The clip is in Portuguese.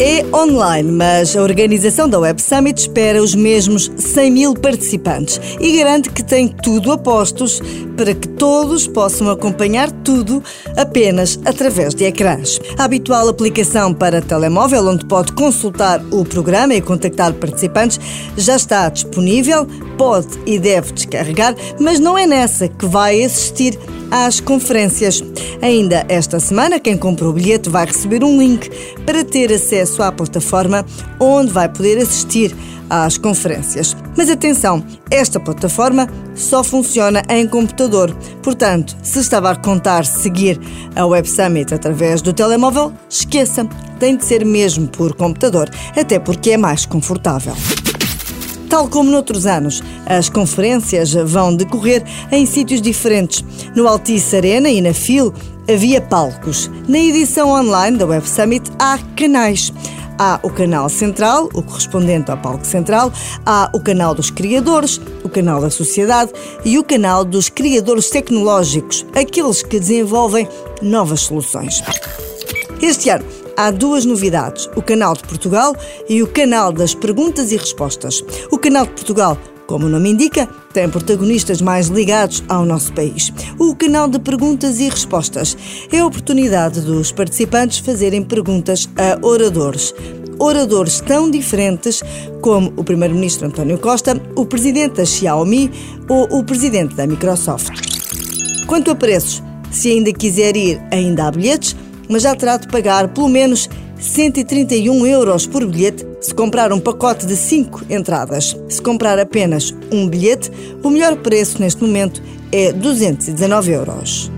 É online, mas a organização da Web Summit espera os mesmos 100 mil participantes e garante que tem tudo a postos para que todos possam acompanhar tudo apenas através de ecrãs. A habitual aplicação para telemóvel, onde pode consultar o programa e contactar participantes, já está disponível, pode e deve descarregar, mas não é nessa que vai assistir às conferências. Ainda esta semana, quem comprou o bilhete vai receber um link para ter acesso à plataforma onde vai poder assistir às conferências. Mas atenção, esta plataforma só funciona em computador. Portanto, se estava a contar seguir a Web Summit através do telemóvel, esqueça, tem de ser mesmo por computador, até porque é mais confortável. Tal como noutros anos, as conferências vão decorrer em sítios diferentes. No Altice Arena e na FIL havia palcos. Na edição online da Web Summit há canais. Há o canal central, o correspondente ao palco central, há o canal dos criadores, o canal da sociedade e o canal dos criadores tecnológicos, aqueles que desenvolvem novas soluções. Este ano há duas novidades: o canal de Portugal e o canal das perguntas e respostas. O canal de Portugal como o nome indica, tem protagonistas mais ligados ao nosso país. O canal de perguntas e respostas é a oportunidade dos participantes fazerem perguntas a oradores. Oradores tão diferentes como o Primeiro-Ministro António Costa, o Presidente da Xiaomi ou o Presidente da Microsoft. Quanto a preços, se ainda quiser ir, ainda há bilhetes mas já terá de pagar pelo menos 131 euros por bilhete se comprar um pacote de 5 entradas. Se comprar apenas um bilhete, o melhor preço neste momento é 219 euros.